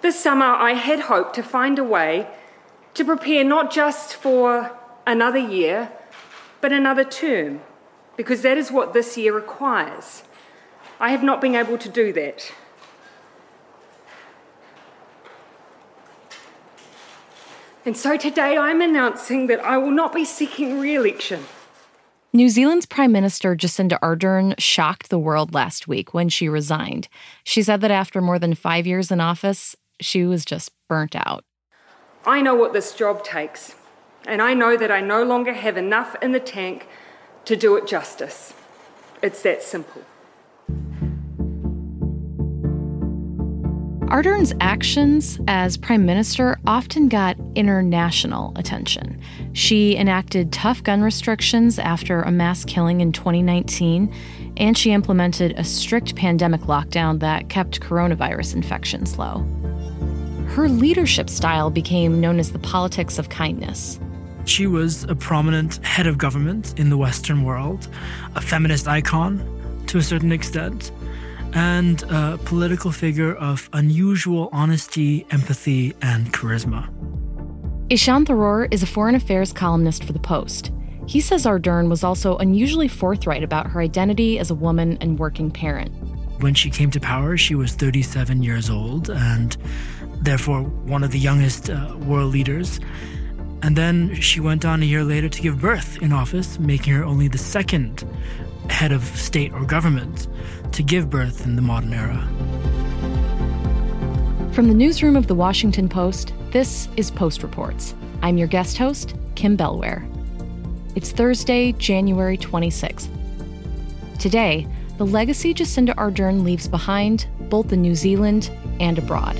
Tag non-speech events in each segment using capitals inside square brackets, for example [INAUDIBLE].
This summer, I had hoped to find a way to prepare not just for another year, but another term, because that is what this year requires. I have not been able to do that. And so today I'm announcing that I will not be seeking re election. New Zealand's Prime Minister Jacinda Ardern shocked the world last week when she resigned. She said that after more than five years in office, she was just burnt out. I know what this job takes, and I know that I no longer have enough in the tank to do it justice. It's that simple. Ardern's actions as prime minister often got international attention. She enacted tough gun restrictions after a mass killing in 2019, and she implemented a strict pandemic lockdown that kept coronavirus infections low. Her leadership style became known as the politics of kindness. She was a prominent head of government in the Western world, a feminist icon to a certain extent, and a political figure of unusual honesty, empathy, and charisma. Ishan Tharoor is a foreign affairs columnist for The Post. He says Ardern was also unusually forthright about her identity as a woman and working parent. When she came to power, she was 37 years old and therefore one of the youngest uh, world leaders. And then she went on a year later to give birth in office, making her only the second head of state or government to give birth in the modern era. From the newsroom of the Washington Post, this is Post Reports. I'm your guest host, Kim Bellware. It's Thursday, January 26th. Today, the legacy Jacinda Ardern leaves behind, both in New Zealand and abroad.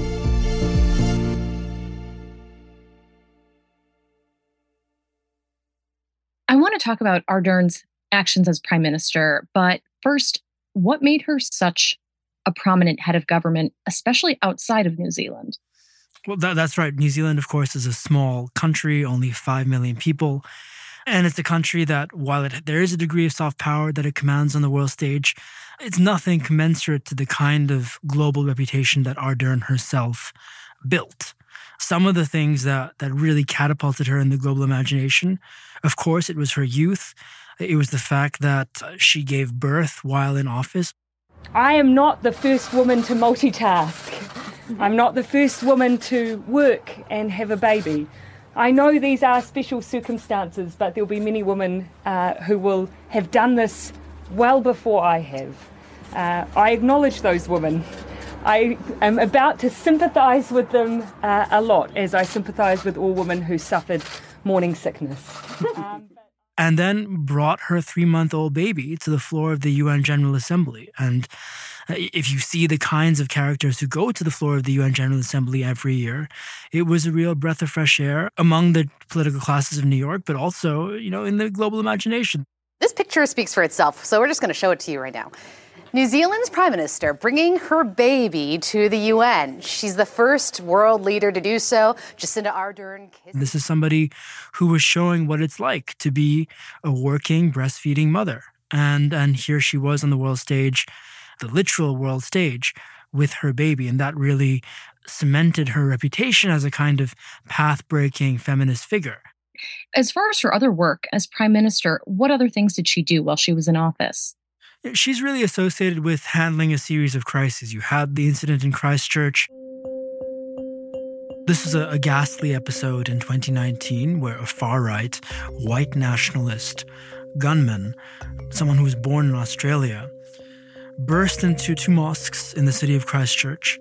To talk about Ardern's actions as prime minister, but first, what made her such a prominent head of government, especially outside of New Zealand? Well, that, that's right. New Zealand, of course, is a small country, only 5 million people. And it's a country that, while it, there is a degree of soft power that it commands on the world stage, it's nothing commensurate to the kind of global reputation that Ardern herself built. Some of the things that, that really catapulted her in the global imagination, of course, it was her youth. It was the fact that she gave birth while in office. I am not the first woman to multitask. I'm not the first woman to work and have a baby. I know these are special circumstances, but there'll be many women uh, who will have done this well before I have. Uh, I acknowledge those women. I am about to sympathise with them uh, a lot, as I sympathise with all women who suffered morning sickness. Um, [LAUGHS] and then brought her three month old baby to the floor of the UN General Assembly. And uh, if you see the kinds of characters who go to the floor of the UN General Assembly every year, it was a real breath of fresh air among the political classes of New York, but also, you know, in the global imagination. This picture speaks for itself, so we're just going to show it to you right now. New Zealand's Prime Minister bringing her baby to the UN. She's the first world leader to do so. Jacinda Ardern. This is somebody who was showing what it's like to be a working, breastfeeding mother. And, and here she was on the world stage, the literal world stage, with her baby. And that really cemented her reputation as a kind of path breaking feminist figure. As far as her other work as prime minister, what other things did she do while she was in office? She's really associated with handling a series of crises. You had the incident in Christchurch. This is a, a ghastly episode in 2019 where a far right, white nationalist gunman, someone who was born in Australia, burst into two mosques in the city of Christchurch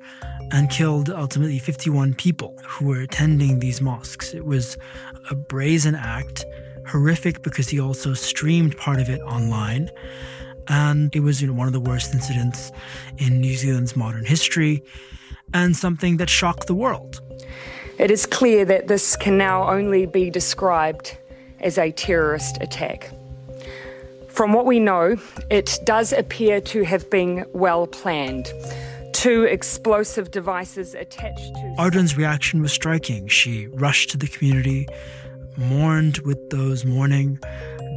and killed ultimately 51 people who were attending these mosques. It was a brazen act, horrific because he also streamed part of it online. And it was you know, one of the worst incidents in New Zealand's modern history and something that shocked the world. It is clear that this can now only be described as a terrorist attack. From what we know, it does appear to have been well planned. Two explosive devices attached to. Ardern's reaction was striking. She rushed to the community, mourned with those mourning,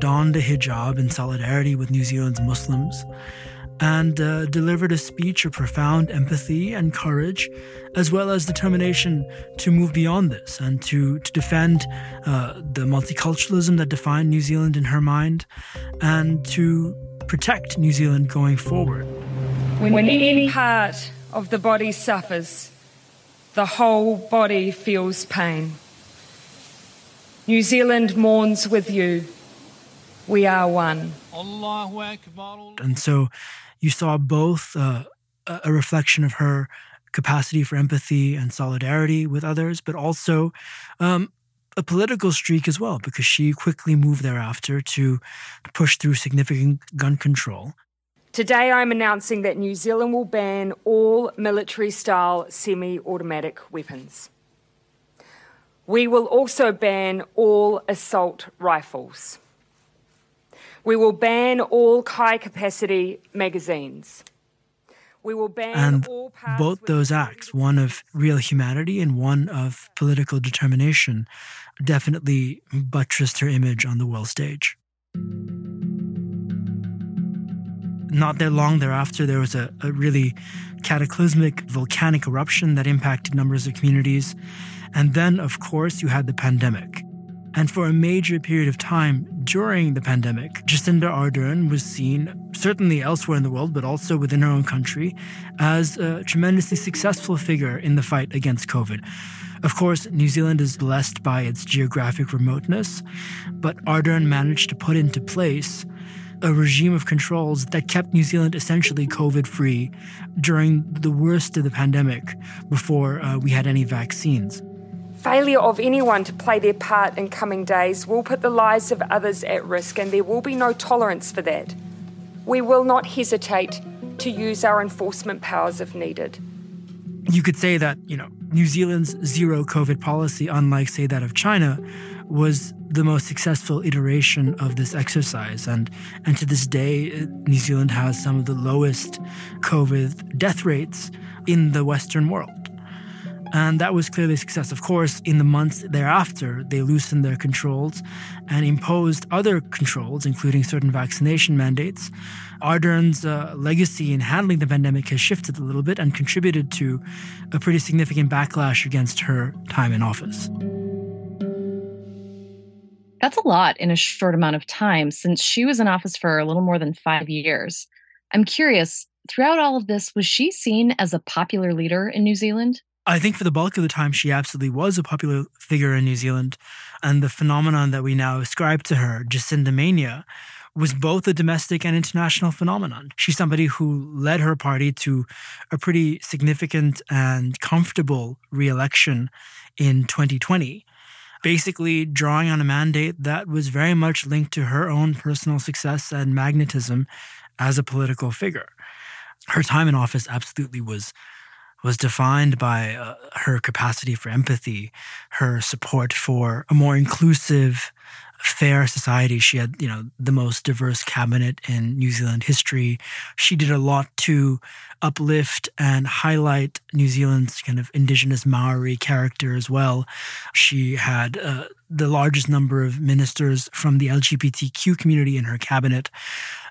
donned a hijab in solidarity with New Zealand's Muslims, and uh, delivered a speech of profound empathy and courage, as well as determination to move beyond this and to, to defend uh, the multiculturalism that defined New Zealand in her mind and to protect New Zealand going forward. When, when any part of the body suffers, the whole body feels pain. New Zealand mourns with you. We are one. And so you saw both uh, a reflection of her capacity for empathy and solidarity with others, but also um, a political streak as well, because she quickly moved thereafter to push through significant gun control. Today, I'm announcing that New Zealand will ban all military style semi automatic weapons. We will also ban all assault rifles. We will ban all high capacity magazines. We will ban and all both those acts, one of real humanity and one of political determination, definitely buttressed her image on the world stage. Not that long thereafter, there was a, a really cataclysmic volcanic eruption that impacted numbers of communities. And then, of course, you had the pandemic. And for a major period of time during the pandemic, Jacinda Ardern was seen, certainly elsewhere in the world, but also within her own country, as a tremendously successful figure in the fight against COVID. Of course, New Zealand is blessed by its geographic remoteness, but Ardern managed to put into place a regime of controls that kept New Zealand essentially COVID free during the worst of the pandemic before uh, we had any vaccines. Failure of anyone to play their part in coming days will put the lives of others at risk, and there will be no tolerance for that. We will not hesitate to use our enforcement powers if needed. You could say that, you know, New Zealand's zero COVID policy, unlike, say, that of China, was the most successful iteration of this exercise. And, and to this day, uh, New Zealand has some of the lowest COVID death rates in the Western world. And that was clearly a success. Of course, in the months thereafter, they loosened their controls and imposed other controls, including certain vaccination mandates. Ardern's uh, legacy in handling the pandemic has shifted a little bit and contributed to a pretty significant backlash against her time in office. That's a lot in a short amount of time since she was in office for a little more than five years. I'm curious, throughout all of this, was she seen as a popular leader in New Zealand? I think for the bulk of the time, she absolutely was a popular figure in New Zealand. And the phenomenon that we now ascribe to her, Jacinda Mania, was both a domestic and international phenomenon. She's somebody who led her party to a pretty significant and comfortable reelection in 2020, basically drawing on a mandate that was very much linked to her own personal success and magnetism as a political figure. Her time in office absolutely was was defined by uh, her capacity for empathy, her support for a more inclusive, fair society. She had, you know, the most diverse cabinet in New Zealand history. She did a lot to uplift and highlight New Zealand's kind of indigenous Maori character as well. She had uh, the largest number of ministers from the LGBTQ community in her cabinet.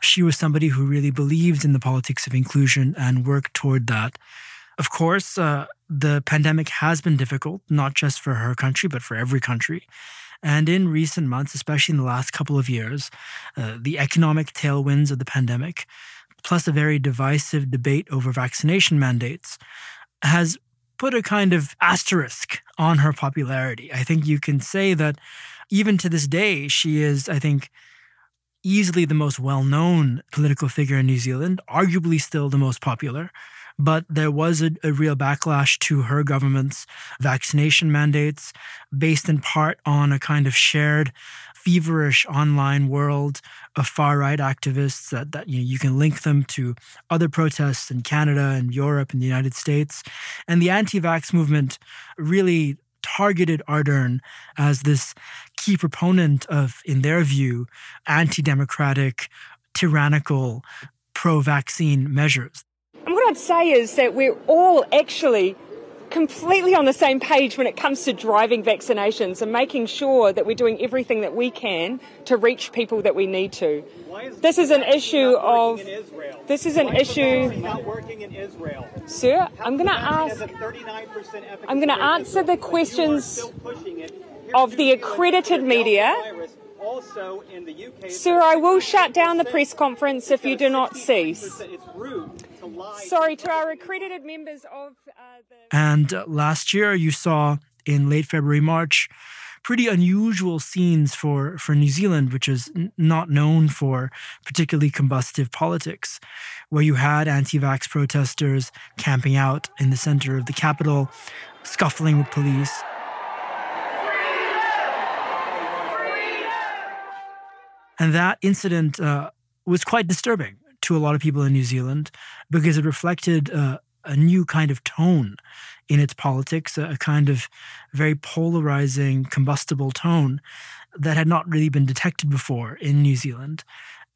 She was somebody who really believed in the politics of inclusion and worked toward that. Of course, uh, the pandemic has been difficult, not just for her country, but for every country. And in recent months, especially in the last couple of years, uh, the economic tailwinds of the pandemic, plus a very divisive debate over vaccination mandates, has put a kind of asterisk on her popularity. I think you can say that even to this day, she is, I think, easily the most well known political figure in New Zealand, arguably still the most popular but there was a, a, real backlash to her government's vaccination mandates based in part on a kind of shared feverish online world of far right activists that, that you, know, you can link them to other protests in Canada and Europe and the United States. And the anti vax movement really targeted Ardern as this key proponent of, in their view, anti democratic, tyrannical, pro vaccine measures. I'd say is that we're all actually completely on the same page when it comes to driving vaccinations and making sure that we're doing everything that we can to reach people that we need to. Is this is an issue of. This is an Why issue. Not working in Israel. Sir, I'm going to ask. I'm going to answer the questions of the accredited media. Sir, I will shut down the press conference if you do not cease. Sorry, to our accredited members of uh, the. And last year, you saw in late February, March, pretty unusual scenes for, for New Zealand, which is n- not known for particularly combustive politics, where you had anti vax protesters camping out in the center of the capital, scuffling with police. And that incident uh, was quite disturbing to a lot of people in New Zealand because it reflected uh, a new kind of tone in its politics, a, kind of very polarizing, combustible tone that had not really been detected before in New Zealand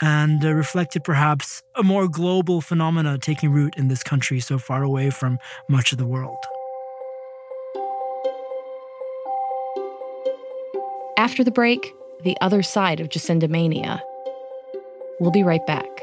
and uh, reflected perhaps a more global phenomena taking root in this country so far away from much of the world. After the break, the other side of Jacinda Mania. We'll be right back.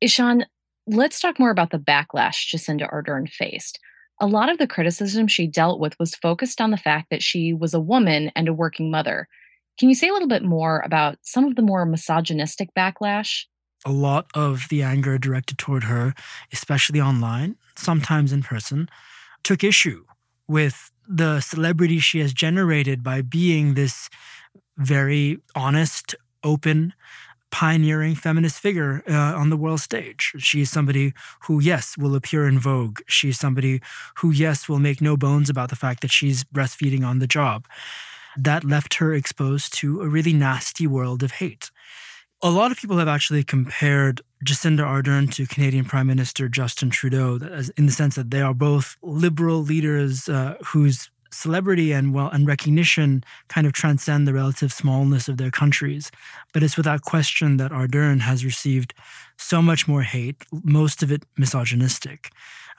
Ishan, let's talk more about the backlash Jacinda Ardern faced. A lot of the criticism she dealt with was focused on the fact that she was a woman and a working mother. Can you say a little bit more about some of the more misogynistic backlash? A lot of the anger directed toward her, especially online, sometimes in person, took issue with the celebrity she has generated by being this very honest, open, pioneering feminist figure uh, on the world stage. She's somebody who, yes, will appear in Vogue. She's somebody who, yes, will make no bones about the fact that she's breastfeeding on the job. That left her exposed to a really nasty world of hate. A lot of people have actually compared Jacinda Ardern to Canadian Prime Minister Justin Trudeau, in the sense that they are both liberal leaders uh, whose celebrity and well and recognition kind of transcend the relative smallness of their countries. But it's without question that Ardern has received so much more hate, most of it misogynistic,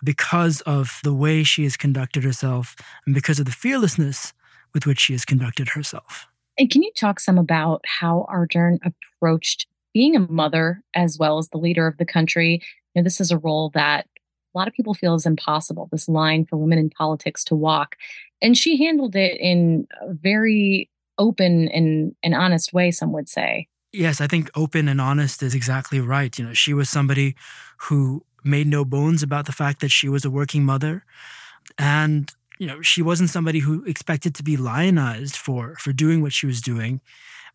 because of the way she has conducted herself and because of the fearlessness with which she has conducted herself. And can you talk some about how Ardern approached being a mother as well as the leader of the country? You know, this is a role that a lot of people feel is impossible, this line for women in politics to walk. And she handled it in a very open and, and honest way, some would say. Yes, I think open and honest is exactly right. You know, she was somebody who made no bones about the fact that she was a working mother. And, you know, she wasn't somebody who expected to be lionized for for doing what she was doing,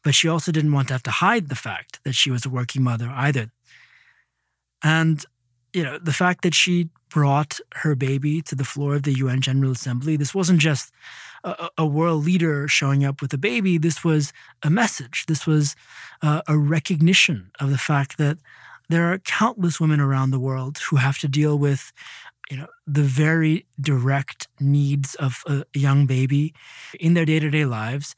but she also didn't want to have to hide the fact that she was a working mother either. And you know, the fact that she brought her baby to the floor of the UN General Assembly, this wasn't just a, a world leader showing up with a baby. This was a message. This was uh, a recognition of the fact that there are countless women around the world who have to deal with you know the very direct needs of a young baby in their day-to-day lives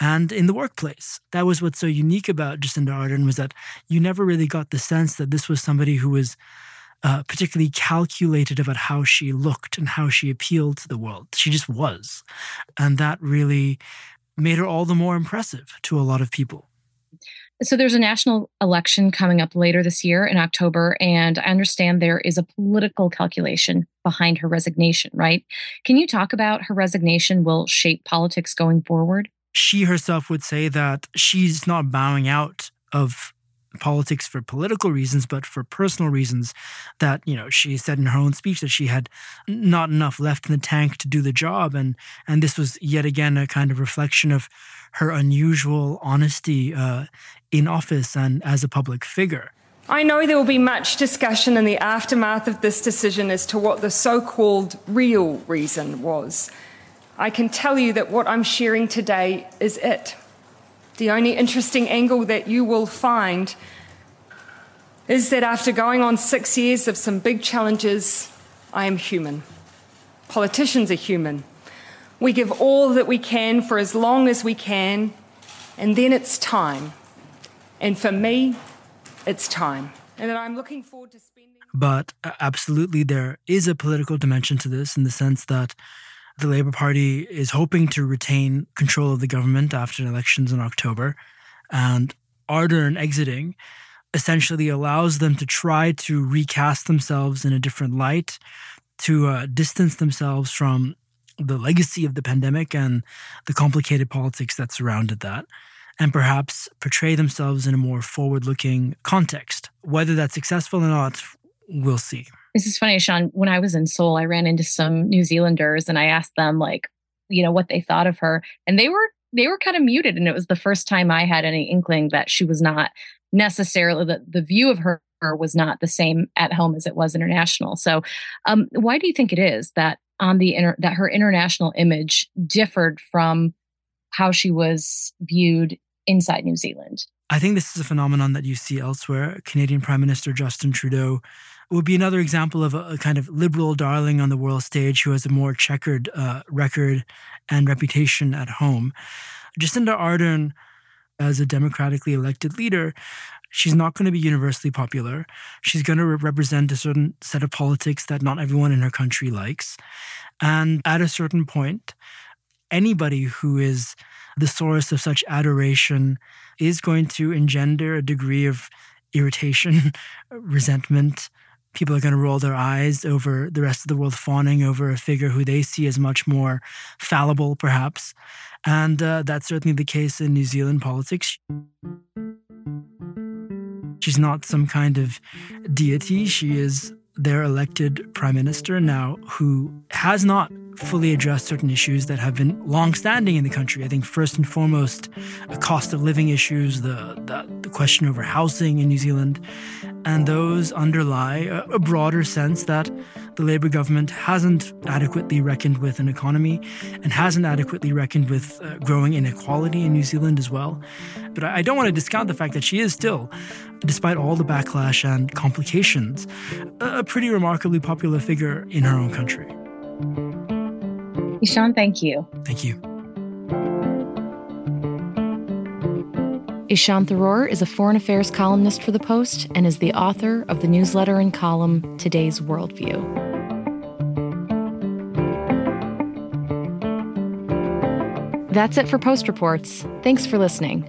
and in the workplace. That was what's so unique about Jacinda Ardern was that you never really got the sense that this was somebody who was uh, particularly calculated about how she looked and how she appealed to the world. She just was. And that really made her all the more impressive to a lot of people. So there's a national election coming up later this year in October, and I understand there is a political calculation behind her resignation, right? Can you talk about her resignation will shape politics going forward? She herself would say that she's not bowing out of politics for political reasons, but for personal reasons. That, you know, she said in her own speech that she had not enough left in the tank to do the job. And, and this was yet again a kind of reflection of her unusual honesty uh, in office and as a public figure. I know there will be much discussion in the aftermath of this decision as to what the so called real reason was. I can tell you that what I'm sharing today is it. The only interesting angle that you will find is that after going on six years of some big challenges, I am human. Politicians are human. We give all that we can for as long as we can, and then it's time. And for me, it's time. And I'm looking forward to spending. But uh, absolutely, there is a political dimension to this in the sense that the Labour Party is hoping to retain control of the government after elections in October. And Ardern exiting essentially allows them to try to recast themselves in a different light, to uh, distance themselves from the legacy of the pandemic and the complicated politics that surrounded that, and perhaps portray themselves in a more forward looking context. Whether that's successful or not, we'll see. This is funny, Ishan. When I was in Seoul, I ran into some New Zealanders and I asked them, like, you know, what they thought of her. And they were they were kind of muted. And it was the first time I had any inkling that she was not necessarily that the view of her was not the same at home as it was international. So, um, why do you think it is that on the inter- that her international image differed from how she was viewed inside New Zealand. I think this is a phenomenon that you see elsewhere. Canadian Prime Minister Justin Trudeau would be another example of a, a kind of liberal darling on the world stage who has a more checkered uh, record and reputation at home. Jacinda Ardern, as a democratically elected leader, she's not going to be universally popular. She's going to represent a certain set of politics that not everyone in her country likes. And at a certain point, anybody who is the source of such adoration is going to engender a degree of irritation, [LAUGHS] resentment. People are going to roll their eyes over the rest of the world fawning over a figure who they see as much more fallible, perhaps. And uh, that's certainly the case in New Zealand politics. She's not some kind of deity. She is their elected prime minister now who has not fully addressed certain issues that have been long-standing in the country. I think first and foremost, the cost of living issues, the, the, the question over housing in New Zealand, and those underlie a, a broader sense that the Labour government hasn't adequately reckoned with an economy and hasn't adequately reckoned with uh, growing inequality in New Zealand as well. But I, I don't want to discount the fact that she is still, despite all the backlash and complications, a, a pretty remarkably popular figure in her own country. Ishan, thank you. Thank you. Ishan Tharoor is a foreign affairs columnist for The Post and is the author of the newsletter and column Today's Worldview. That's it for Post Reports. Thanks for listening.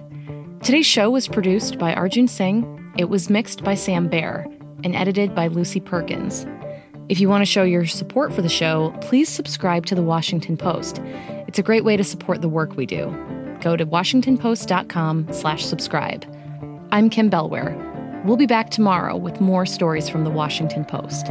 Today's show was produced by Arjun Singh, it was mixed by Sam Bair, and edited by Lucy Perkins. If you want to show your support for the show, please subscribe to the Washington Post. It's a great way to support the work we do. Go to washingtonpost.com/slash-subscribe. I'm Kim Bellware. We'll be back tomorrow with more stories from the Washington Post.